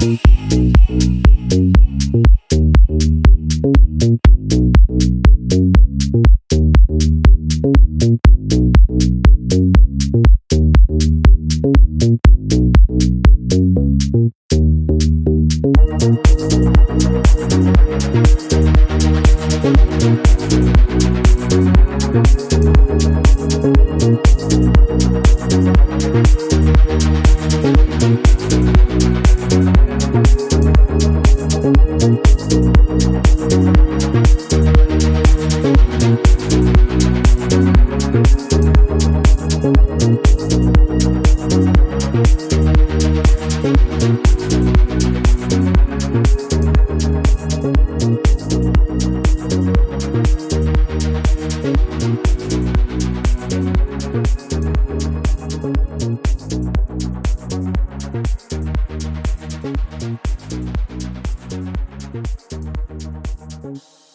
Thank Thank Thank you.